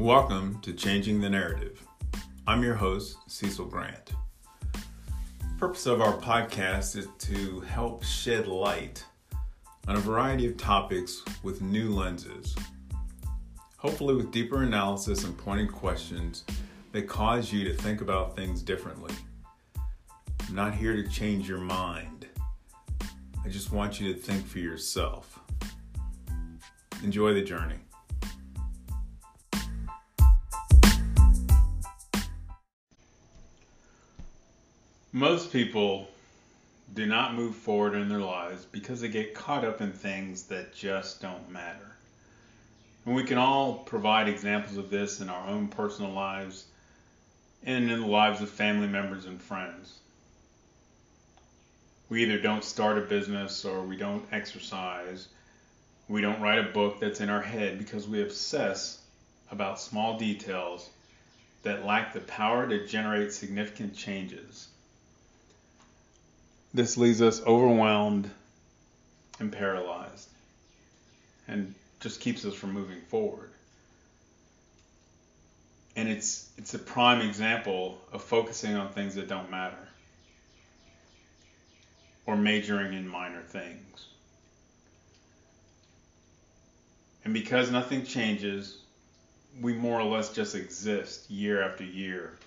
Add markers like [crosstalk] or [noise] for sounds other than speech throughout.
Welcome to Changing the Narrative. I'm your host, Cecil Grant. The purpose of our podcast is to help shed light on a variety of topics with new lenses, hopefully with deeper analysis and pointed questions that cause you to think about things differently. I'm not here to change your mind. I just want you to think for yourself. Enjoy the journey. Most people do not move forward in their lives because they get caught up in things that just don't matter. And we can all provide examples of this in our own personal lives and in the lives of family members and friends. We either don't start a business or we don't exercise. We don't write a book that's in our head because we obsess about small details that lack the power to generate significant changes. This leaves us overwhelmed and paralyzed and just keeps us from moving forward. And it's it's a prime example of focusing on things that don't matter or majoring in minor things. And because nothing changes, we more or less just exist year after year,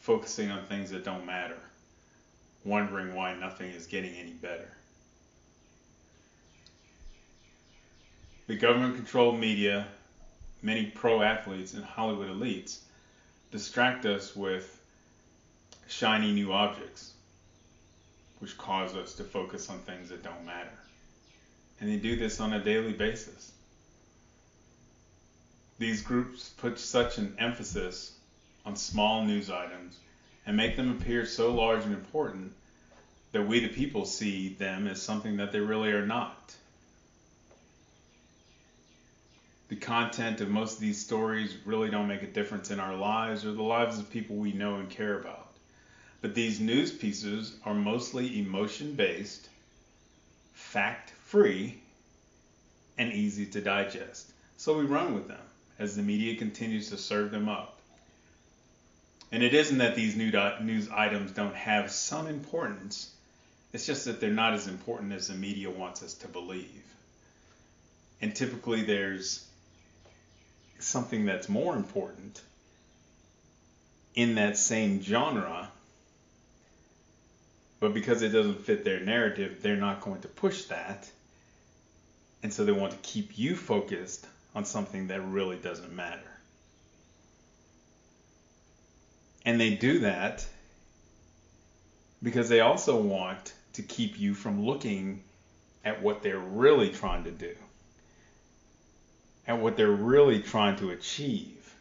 focusing on things that don't matter wondering why nothing is getting any better. The government controlled media, many pro athletes, and Hollywood elites distract us with shiny new objects, which cause us to focus on things that don't matter. And they do this on a daily basis. These groups put such an emphasis on small news items and make them appear so large and important that we the people see them as something that they really are not. The content of most of these stories really don't make a difference in our lives or the lives of people we know and care about. But these news pieces are mostly emotion based, fact free, and easy to digest. So we run with them as the media continues to serve them up. And it isn't that these new news items don't have some importance, it's just that they're not as important as the media wants us to believe. And typically there's something that's more important in that same genre, but because it doesn't fit their narrative, they're not going to push that. And so they want to keep you focused on something that really doesn't matter. And they do that because they also want to keep you from looking at what they're really trying to do, at what they're really trying to achieve.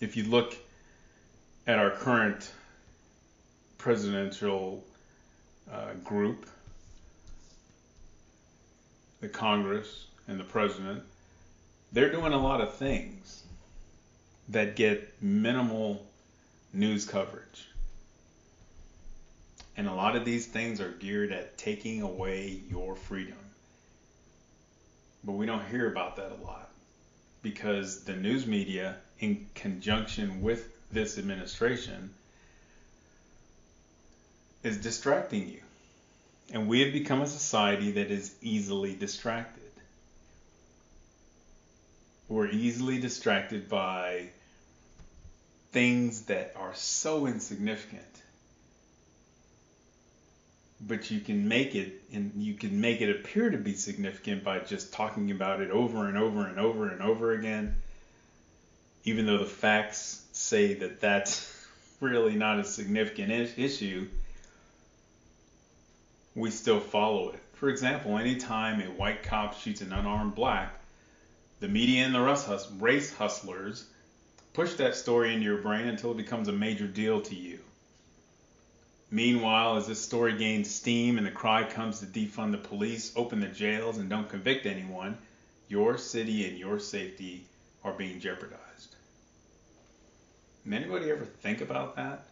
If you look at our current presidential uh, group, the Congress and the president, they're doing a lot of things that get minimal news coverage. And a lot of these things are geared at taking away your freedom. But we don't hear about that a lot because the news media, in conjunction with this administration, is distracting you. And we have become a society that is easily distracted. We're easily distracted by things that are so insignificant. But you can make it and you can make it appear to be significant by just talking about it over and over and over and over again even though the facts say that that's [laughs] really not a significant issue we still follow it. For example anytime a white cop shoots an unarmed black the media and the race hustlers push that story into your brain until it becomes a major deal to you Meanwhile, as this story gains steam and the cry comes to defund the police, open the jails, and don't convict anyone, your city and your safety are being jeopardized. Does anybody ever think about that?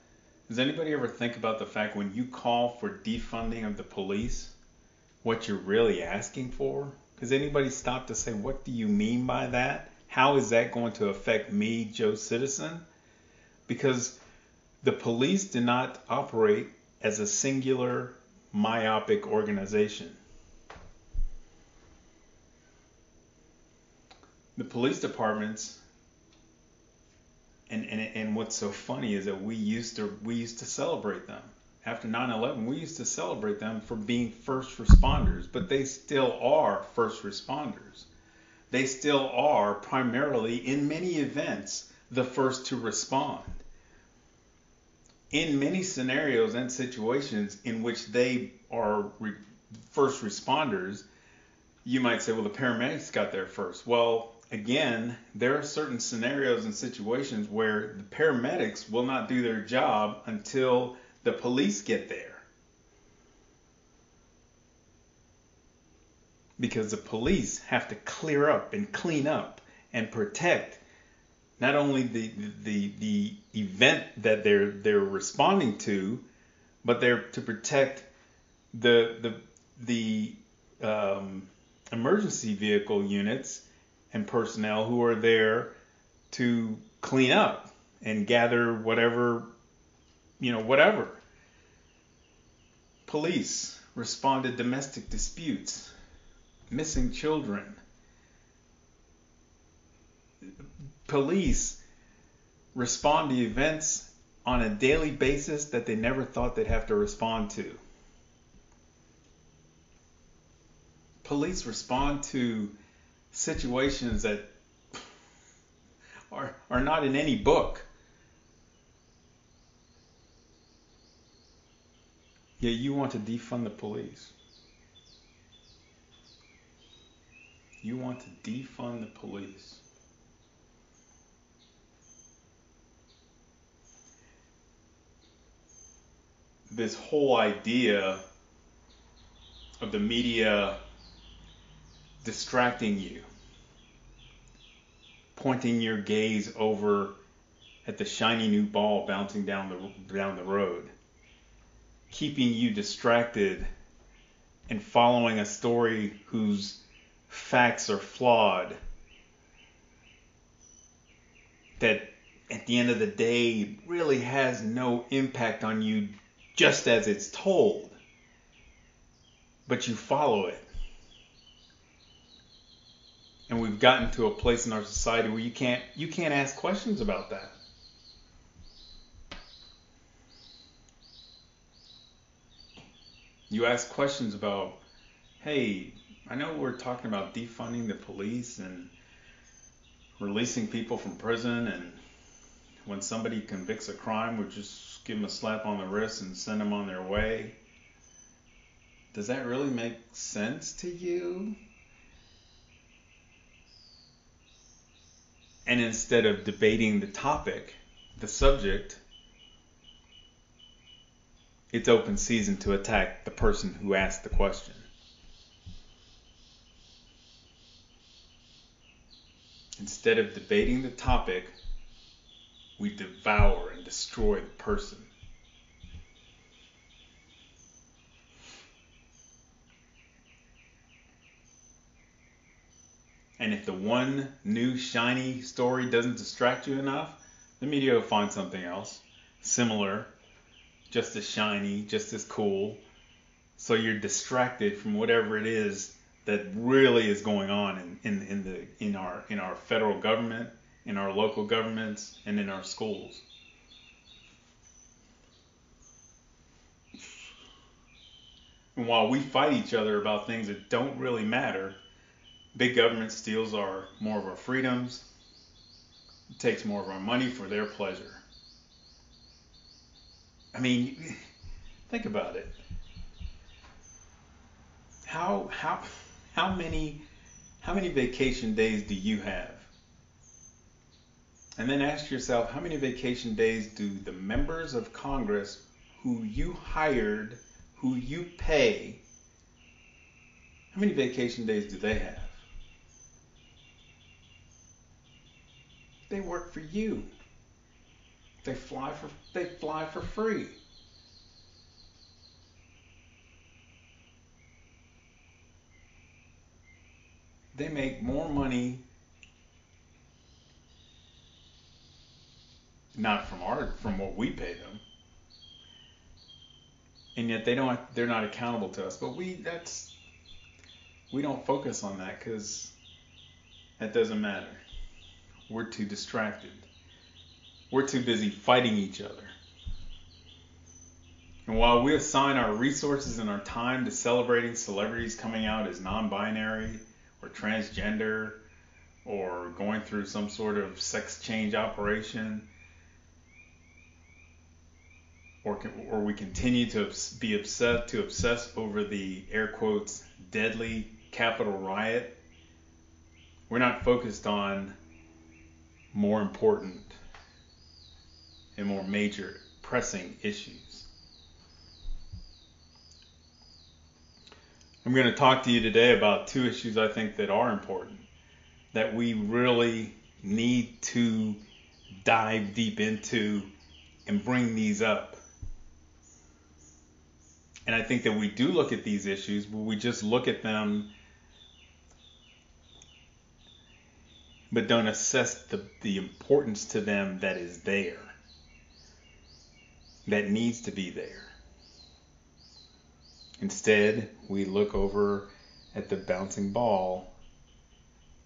Does anybody ever think about the fact when you call for defunding of the police, what you're really asking for? Does anybody stop to say, what do you mean by that? How is that going to affect me, Joe Citizen? Because the police do not operate as a singular myopic organization. The police departments and, and and what's so funny is that we used to we used to celebrate them after 9/11 we used to celebrate them for being first responders but they still are first responders they still are primarily in many events the first to respond in many scenarios and situations in which they are re- first responders you might say well the paramedics got there first well again, there are certain scenarios and situations where the paramedics will not do their job until the police get there. Because the police have to clear up and clean up and protect not only the the the event that they're they're responding to, but they're to protect the the the um, emergency vehicle units and personnel who are there to clean up and gather whatever, you know, whatever. Police respond to domestic disputes, missing children. Police respond to events on a daily basis that they never thought they'd have to respond to. Police respond to situations that are, are not in any book. Yet you want to defund the police. You want to defund the police. This whole idea of the media distracting you, pointing your gaze over at the shiny new ball bouncing down the down the road, keeping you distracted and following a story whose facts are flawed. That at the end of the day really has no impact on you just as it's told. But you follow it and we've gotten to a place in our society where you can't you can't ask questions about that. You ask questions about, hey, I know we're talking about defunding the police and releasing people from prison, and when somebody convicts a crime, we just give them a slap on the wrist and send them on their way. Does that really make sense to you? And instead of debating the topic, the subject, it's open season to attack the person who asked the question. Instead of debating the topic, we devour and destroy the person. And if the one new shiny story doesn't distract you enough, the media will find something else similar, just as shiny, just as cool. So you're distracted from whatever it is that really is going on in, in, in the in our in our federal government, in our local governments, and in our schools. And while we fight each other about things that don't really matter, big government steals our more of our freedoms, takes more of our money for their pleasure. I mean, think about it. How how how many how many vacation days do you have? And then ask yourself how many vacation days do the members of Congress who you hired, who you pay, how many vacation days do they have? They work for you. They fly for they fly for free. They make more money not from our from what we pay them. And yet they don't they're not accountable to us. But we that's we don't focus on that cuz that doesn't matter. We're too distracted. We're too busy fighting each other. And while we assign our resources and our time to celebrating celebrities coming out as non binary or transgender or going through some sort of sex change operation, or, or we continue to be upset to obsess over the air quotes deadly Capitol riot, we're not focused on more important and more major pressing issues. I'm going to talk to you today about two issues I think that are important, that we really need to dive deep into and bring these up. And I think that we do look at these issues, but we just look at them but don't assess the, the importance to them that is there, that needs to be there. Instead, we look over at the bouncing ball,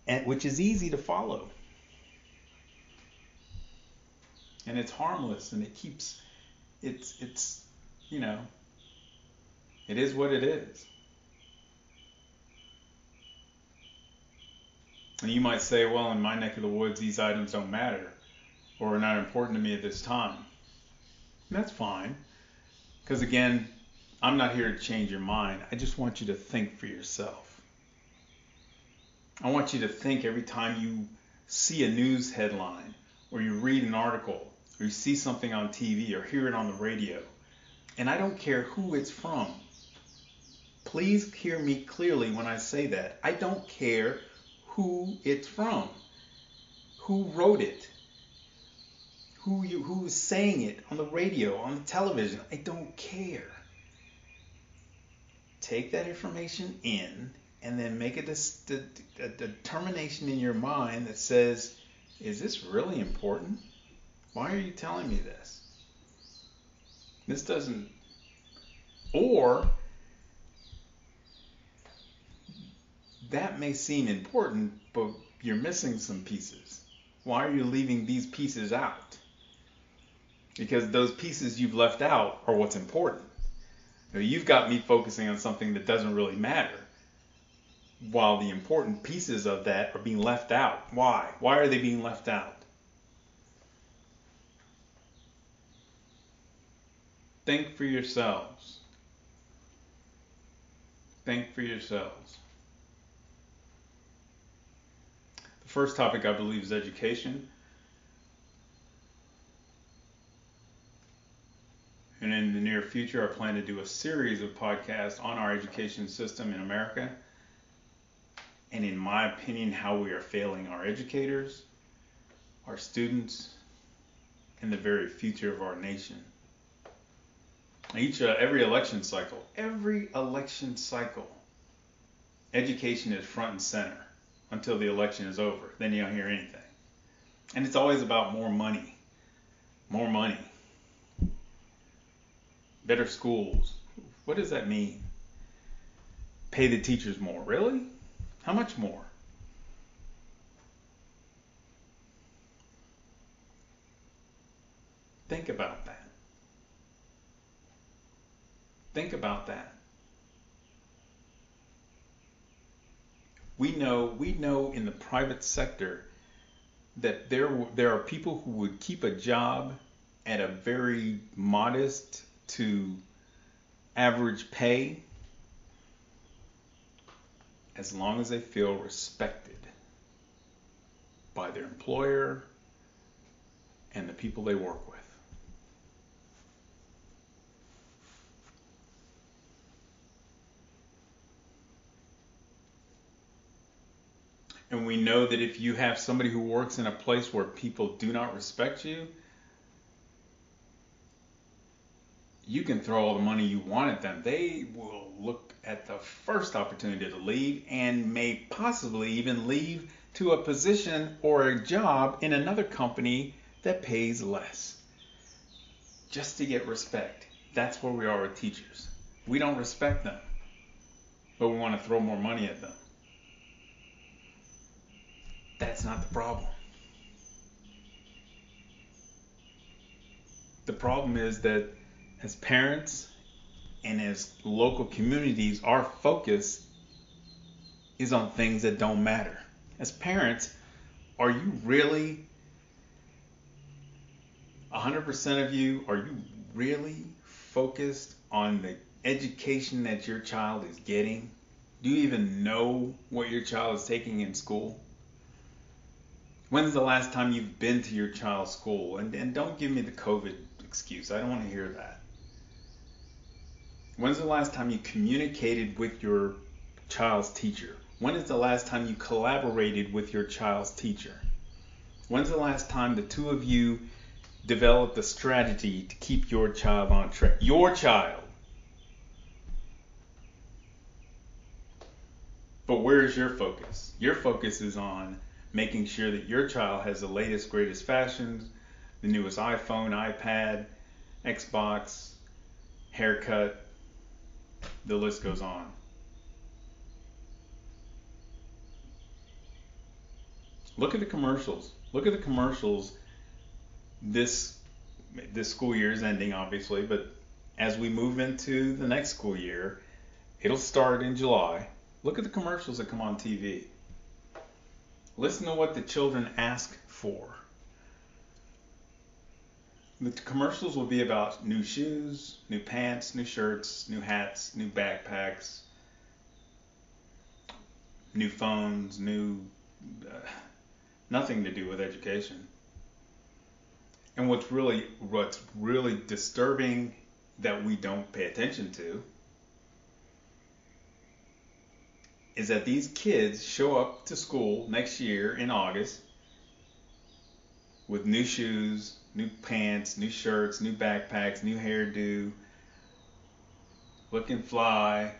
and, which is easy to follow. And it's harmless and it keeps it's it's you know it is what it is. And you might say, well, in my neck of the woods, these items don't matter or are not important to me at this time. And that's fine. Because again, I'm not here to change your mind. I just want you to think for yourself. I want you to think every time you see a news headline or you read an article or you see something on TV or hear it on the radio. And I don't care who it's from. Please hear me clearly when I say that. I don't care who it's from, who wrote it, who you who's saying it on the radio, on the television. I don't care take that information in and then make a, a, a determination in your mind that says, is this really important? Why are you telling me this? This doesn't. Or that may seem important, but you're missing some pieces. Why are you leaving these pieces out? Because those pieces you've left out are what's important. You've got me focusing on something that doesn't really matter, while the important pieces of that are being left out. Why? Why are they being left out? Think for yourselves. Think for yourselves. The first topic, I believe, is education. And in the near future, I plan to do a series of podcasts on our education system in America. And in my opinion, how we are failing our educators, our students, and the very future of our nation. Each uh, every election cycle, every election cycle, education is front and center until the election is over. Then you don't hear anything. And it's always about more money. More money better schools. What does that mean? Pay the teachers more. Really? How much more? Think about that. Think about that. We know we know in the private sector that there there are people who would keep a job at a very modest to average pay as long as they feel respected by their employer and the people they work with. And we know that if you have somebody who works in a place where people do not respect you, you can throw all the money you want at them. They will look at the first opportunity to leave and may possibly even leave to a position or a job in another company that pays less just to get respect. That's where we are with teachers. We don't respect them, but we want to throw more money at them. That's not the problem. The problem is that as parents and as local communities, our focus is on things that don't matter. As parents, are you really 100% of you, are you really focused on the education that your child is getting? Do you even know what your child is taking in school? When's the last time you've been to your child's school? And, and don't give me the COVID excuse. I don't want to hear that. When's the last time you communicated with your child's teacher? When is the last time you collaborated with your child's teacher? When's the last time the two of you developed a strategy to keep your child on track? Your child. But where is your focus? Your focus is on making sure that your child has the latest, greatest fashions, the newest iPhone, iPad, Xbox, haircut, the list goes on. Look at the commercials. Look at the commercials. This this school year is ending, obviously, but as we move into the next school year, it'll start in July. Look at the commercials that come on TV. Listen to what the children ask for. The commercials will be about new shoes, new pants, new shirts, new hats, new backpacks, new phones, new uh, nothing to do with education. And what's really what's really disturbing that we don't pay attention to is that these kids show up to school next year in August with new shoes, new pants, new shirts, new backpacks, new hairdo, looking fly.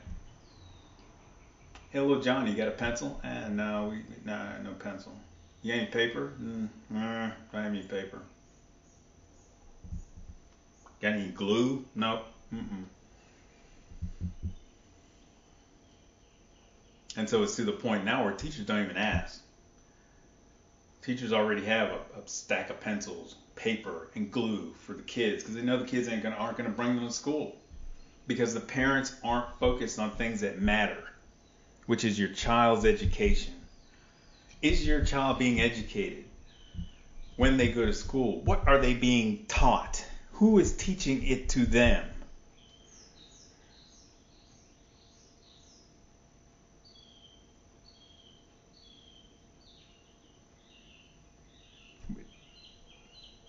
Hey, little Johnny, you got a pencil? Eh, no, we, nah, no pencil. You any paper? Mm, I don't have any paper. Got any glue? Nope. Mm-mm. And so it's to the point now where teachers don't even ask. Teachers already have a, a stack of pencils, paper, and glue for the kids because they know the kids ain't gonna aren't gonna bring them to school because the parents aren't focused on things that matter, which is your child's education. Is your child being educated when they go to school? What are they being taught? Who is teaching it to them?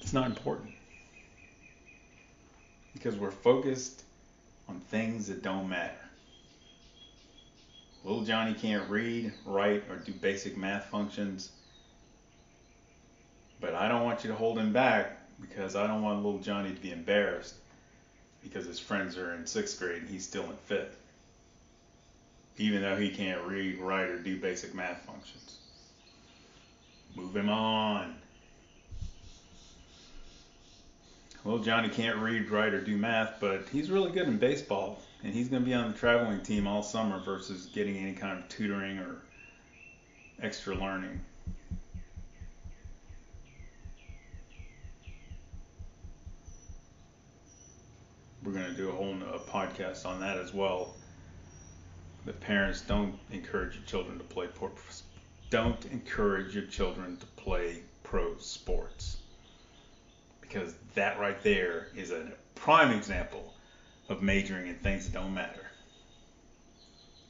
It's not important. Because we're focused on things that don't matter. Little Johnny can't read, write, or do basic math functions. But I don't want you to hold him back because I don't want little Johnny to be embarrassed because his friends are in sixth grade and he's still in fifth. Even though he can't read, write, or do basic math functions. Move him on. Well, Johnny can't read, write, or do math, but he's really good in baseball, and he's going to be on the traveling team all summer versus getting any kind of tutoring or extra learning. We're going to do a whole podcast on that as well. The parents don't encourage your children to play don't encourage your children to play pro sports because that right there is a prime example of majoring in things that don't matter,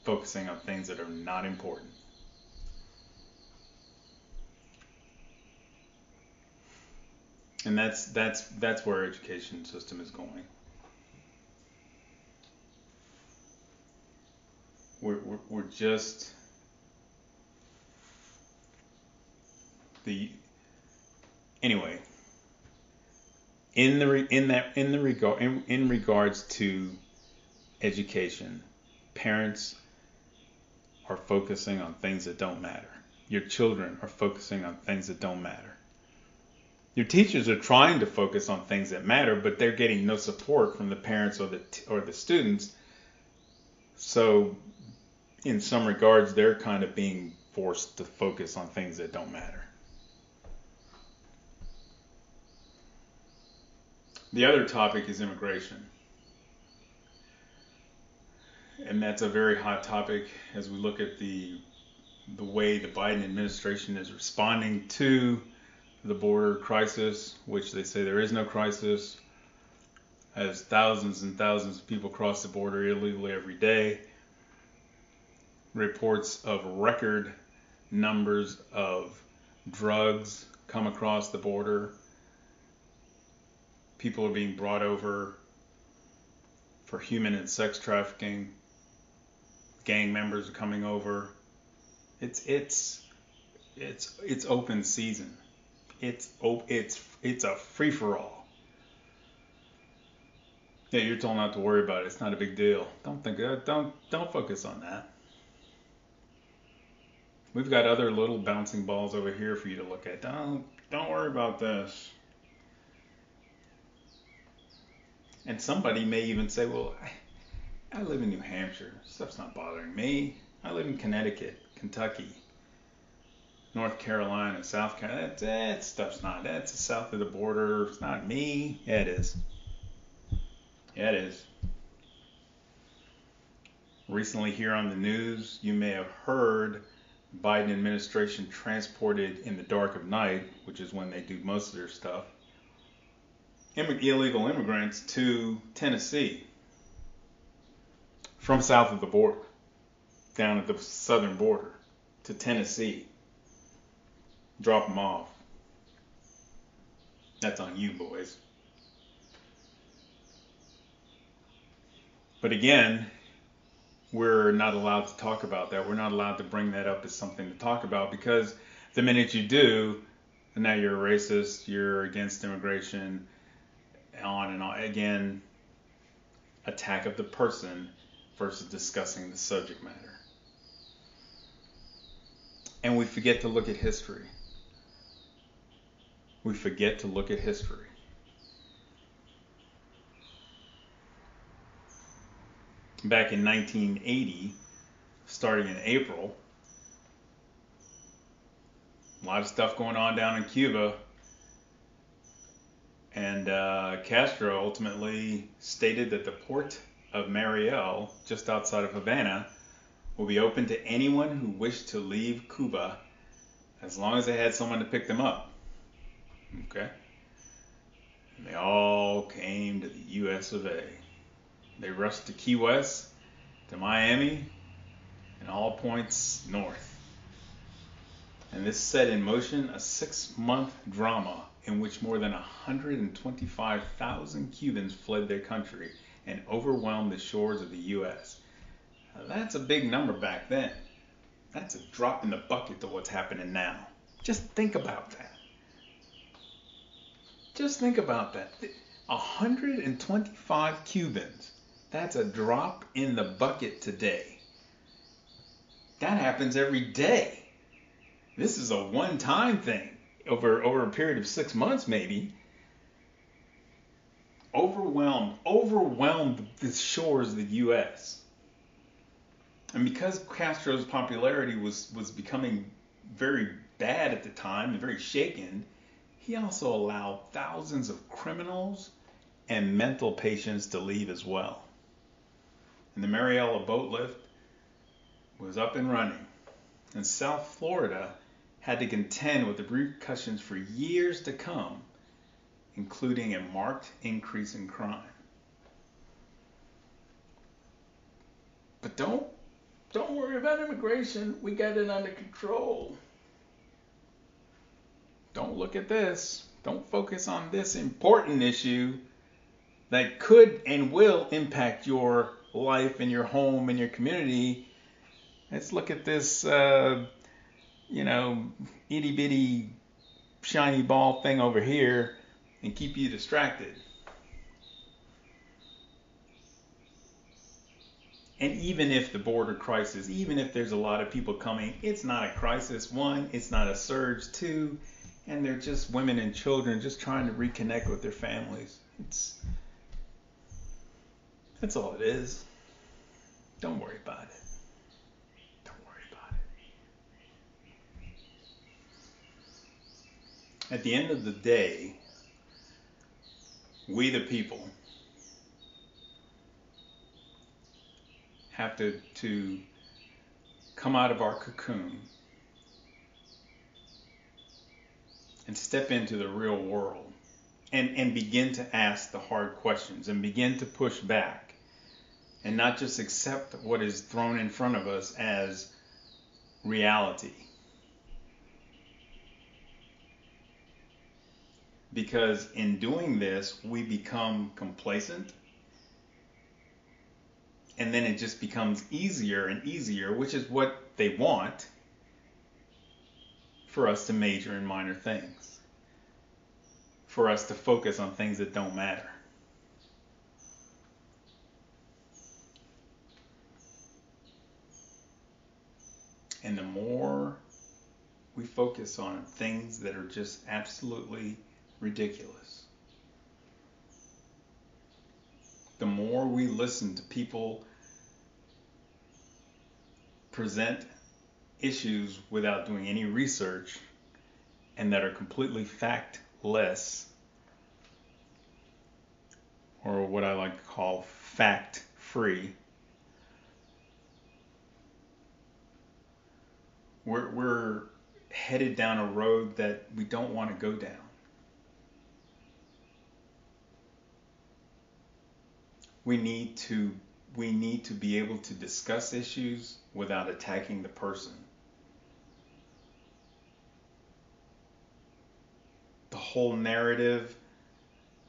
focusing on things that are not important. And that's that's that's where our education system is going. We're, we're, we're just the anyway in the in that in the regard in, in regards to education, parents are focusing on things that don't matter. Your children are focusing on things that don't matter. Your teachers are trying to focus on things that matter, but they're getting no support from the parents or the or the students. So, in some regards, they're kind of being forced to focus on things that don't matter. The other topic is immigration. And that's a very hot topic as we look at the the way the Biden administration is responding to the border crisis, which they say there is no crisis, as thousands and thousands of people cross the border illegally every day. Reports of record numbers of drugs come across the border people are being brought over for human and sex trafficking. Gang members are coming over. It's it's it's it's open season. It's it's it's a free for all. Yeah, you're told not to worry about it. It's not a big deal. Don't think uh, don't don't focus on that. We've got other little bouncing balls over here for you to look at. Don't don't worry about this. And somebody may even say, well, I, I live in New Hampshire. Stuff's not bothering me. I live in Connecticut, Kentucky, North Carolina, South Carolina. That, that stuff's not. That's south of the border. It's not me. Yeah, it is. Yeah, it is. Recently, here on the news, you may have heard Biden administration transported in the dark of night, which is when they do most of their stuff, illegal immigrants to Tennessee from south of the border, down at the southern border to Tennessee. Drop them off. That's on you, boys. But again, we're not allowed to talk about that. We're not allowed to bring that up as something to talk about because the minute you do, now you're a racist, you're against immigration, on and on. Again, attack of the person versus discussing the subject matter. And we forget to look at history. We forget to look at history. Back in 1980, starting in April, a lot of stuff going on down in Cuba and uh, Castro ultimately stated that the port of Mariel, just outside of Havana, will be open to anyone who wished to leave Cuba as long as they had someone to pick them up. Okay? And they all came to the US of A. They rushed to Key West, to Miami, and all points north. And this set in motion a six month drama in which more than 125,000 Cubans fled their country and overwhelmed the shores of the U.S. Now, that's a big number back then. That's a drop in the bucket to what's happening now. Just think about that. Just think about that. 125 Cubans. That's a drop in the bucket today. That happens every day. This is a one time thing over over a period of six months maybe overwhelmed overwhelmed the shores of the U.S. And because Castro's popularity was was becoming very bad at the time and very shaken, he also allowed thousands of criminals and mental patients to leave as well. And the Mariela boat lift was up and running. In South Florida, had to contend with the repercussions for years to come, including a marked increase in crime. But don't don't worry about immigration. We got it under control. Don't look at this. Don't focus on this important issue that could and will impact your life and your home and your community. Let's look at this uh, you know, itty bitty shiny ball thing over here and keep you distracted. And even if the border crisis, even if there's a lot of people coming, it's not a crisis. One, it's not a surge. Two, and they're just women and children just trying to reconnect with their families. It's that's all it is. Don't worry about it. Don't worry about it. At the end of the day, we the people have to to come out of our cocoon and step into the real world and, and begin to ask the hard questions and begin to push back and not just accept what is thrown in front of us as reality. Because in doing this, we become complacent. And then it just becomes easier and easier, which is what they want for us to major in minor things, for us to focus on things that don't matter. And the more we focus on things that are just absolutely ridiculous, the more we listen to people present issues without doing any research and that are completely factless, or what I like to call fact free. We're, we're headed down a road that we don't want to go down. We need to we need to be able to discuss issues without attacking the person. The whole narrative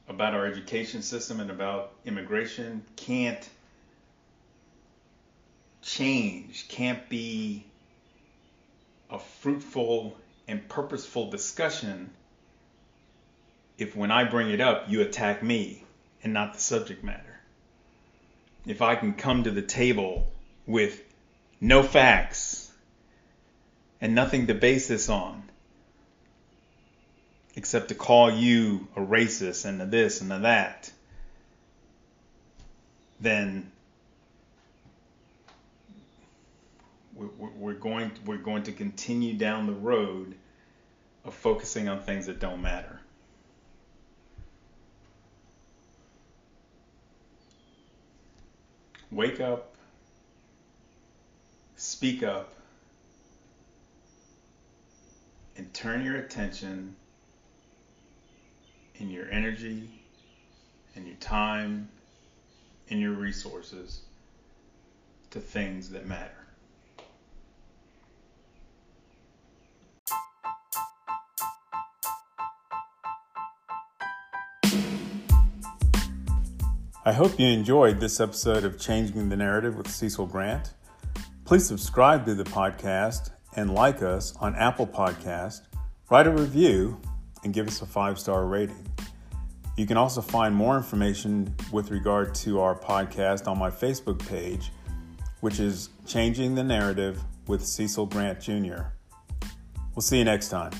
about our education system and about immigration can't change, can't be a fruitful and purposeful discussion if when I bring it up, you attack me and not the subject matter. If I can come to the table with no facts and nothing to base this on, except to call you a racist and a this and a that, then we're going we're going to continue down the road of focusing on things that don't matter. Wake up, speak up, and turn your attention and your energy and your time and your resources to things that matter. I hope you enjoyed this episode of Changing the Narrative with Cecil Grant. Please subscribe to the podcast and like us on Apple Podcast, write a review, and give us a five-star rating. You can also find more information with regard to our podcast on my Facebook page, which is Changing the Narrative with Cecil Grant Jr. We'll see you next time.